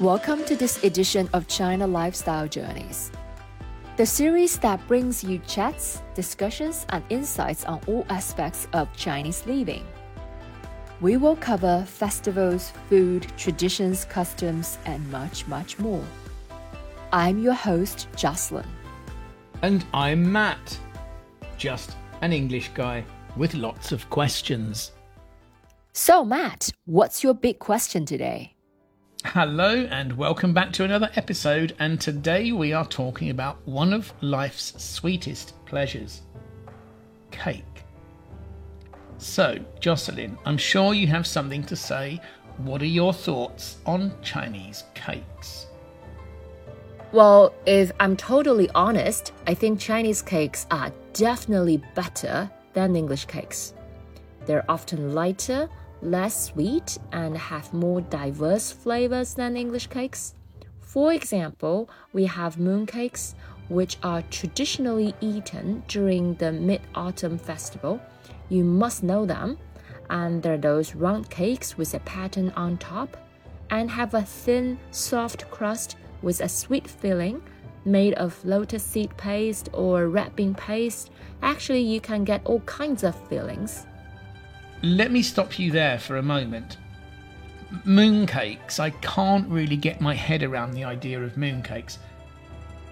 Welcome to this edition of China Lifestyle Journeys, the series that brings you chats, discussions, and insights on all aspects of Chinese living. We will cover festivals, food, traditions, customs, and much, much more. I'm your host, Jocelyn. And I'm Mat, just an English guy with lots of questions. So, Mat, what's your big question today? Hello, and welcome back to another episode. And today we are talking about one of life's sweetest pleasures cake. So, Jocelyn, I'm sure you have something to say. What are your thoughts on Chinese cakes? Well, if I'm totally honest, I think Chinese cakes are definitely better than English cakes. They're often lighter, less sweet, and have more diverse flavors than English cakes. For example, we have mooncakes, which are traditionally eaten during the Mid Autumn Festival. You must know them. And they're those round cakes with a pattern on top and have a thin, soft crust with a sweet filling made of lotus seed paste or red bean paste. Actually, you can get all kinds of fillings. Let me stop you there for a moment. Mooncakes, I can't really get my head around the idea of mooncakes.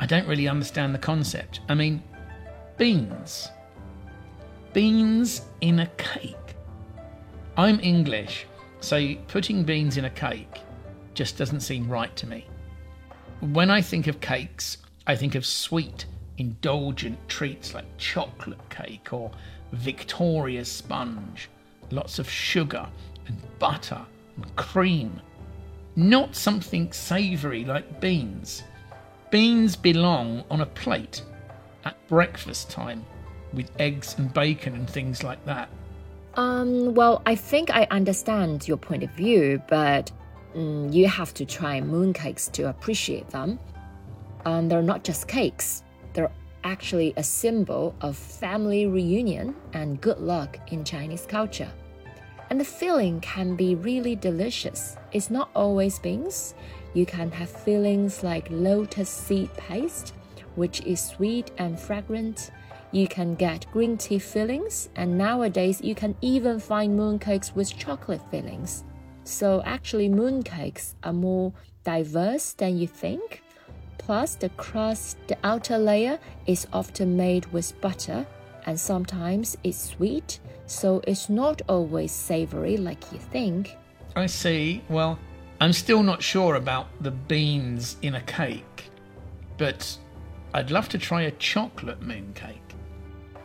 I don't really understand the concept. I mean, beans. Beans in a cake. I'm English, so putting beans in a cake just doesn't seem right to me. When I think of cakes, I think of sweet, indulgent treats like chocolate cake or Victoria sponge lots of sugar and butter and cream. Not something savoury like beans. Beans belong on a plate at breakfast time with eggs and bacon and things like that. Um, well, I think I understand your point of view, but mm, you have to try mooncakes to appreciate them. Um, they're not just cakes, they're actually a symbol of family reunion and good luck in Chinese culture. And the filling can be really delicious. It's not always beans. You can have fillings like lotus seed paste, which is sweet and fragrant. You can get green tea fillings, and nowadays you can even find mooncakes with chocolate fillings. So, actually, mooncakes are more diverse than you think. Plus, the crust, the outer layer, is often made with butter, and sometimes it's sweet, so it's not always savory like you think. I see. Well, I'm still not sure about the beans in a cake, but I'd love to try a chocolate mooncake.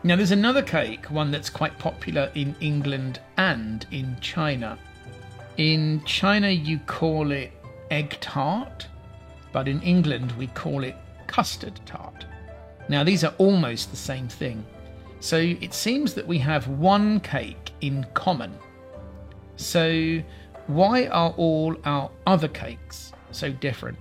Now, there's another cake, one that's quite popular in England and in China. In China, you call it egg tart, but in England, we call it custard tart. Now, these are almost the same thing. So it seems that we have one cake in common. So why are all our other cakes so different?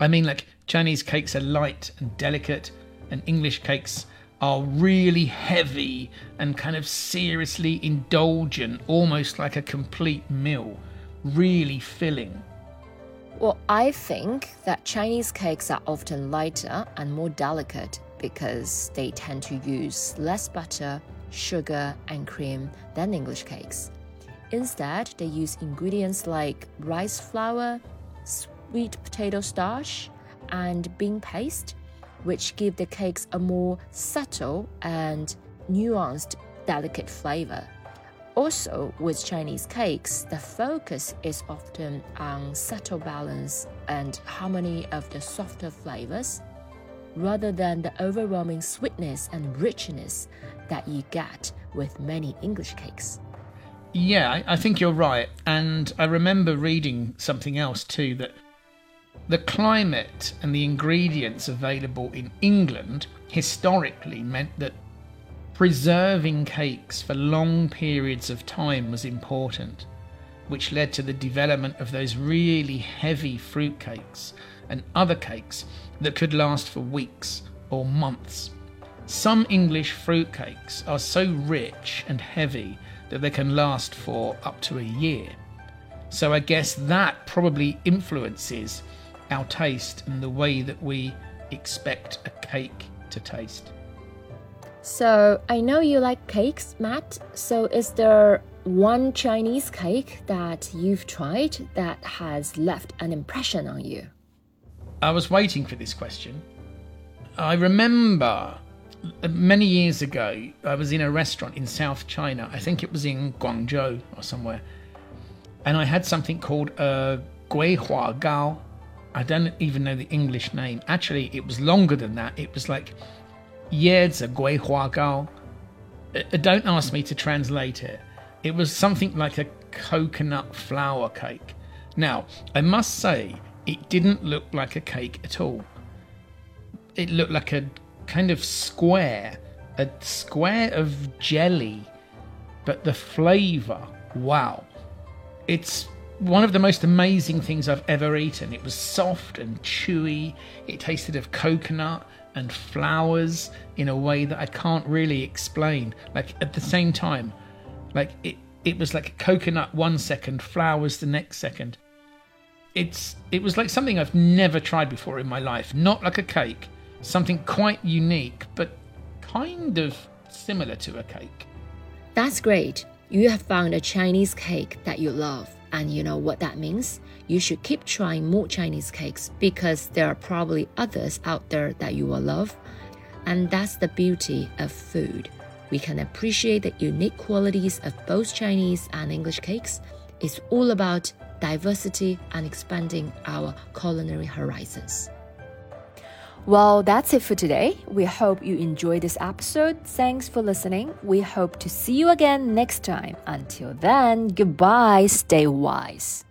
I mean, like Chinese cakes are light and delicate, and English cakes are really heavy and kind of seriously indulgent, almost like a complete meal, really filling. Well, I think that Chinese cakes are often lighter and more delicate because they tend to use less butter, sugar, and cream than English cakes. Instead, they use ingredients like rice flour, sweet potato starch, and bean paste, which give the cakes a more subtle and nuanced, delicate flavor. Also, with Chinese cakes, the focus is often on subtle balance and harmony of the softer flavors rather than the overwhelming sweetness and richness that you get with many English cakes. Yeah, I think you're right. And I remember reading something else too that the climate and the ingredients available in England historically meant that preserving cakes for long periods of time was important, which led to the development of those really heavy fruit cakes and other cakes that could last for weeks or months. Some English fruit cakes are so rich and heavy that they can last for up to a year. So I guess that probably influences our taste and the way that we expect a cake to taste. So I know you like cakes, Mat. So is there one Chinese cake that you've tried that has left an impression on you? I was waiting for this question. I remember many years ago, I was in a restaurant in South China. I think it was in Guangzhou or somewhere. And I had something called a Gui Hua Gao. I don't even know the English name. Actually, it was longer than that. It was like Yezi Gui Hua Gao. Uh, uh, don't ask me to translate it. It was something like a coconut flour cake. Now, I must say, it didn't look like a cake at all. It looked like a kind of square, a square of jelly, but the flavour, wow. It's one of the most amazing things I've ever eaten. It was soft and chewy, it tasted of coconut and flowers in a way that I can't really explain. Like at the same time, like it, it was like coconut one second, flowers the next second. It's it was like something I've never tried before in my life. Not like a cake, something quite unique, but kind of similar to a cake. That's great. You have found a Chinese cake that you love. And you know what that means? You should keep trying more Chinese cakes because there are probably others out there that you will love. And that's the beauty of food. We can appreciate the unique qualities of both Chinese and English cakes. It's all about diversity and expanding our culinary horizons. Well, that's it for today. We hope you enjoyed this episode. Thanks for listening. We hope to see you again next time. Until then, goodbye. Stay wise.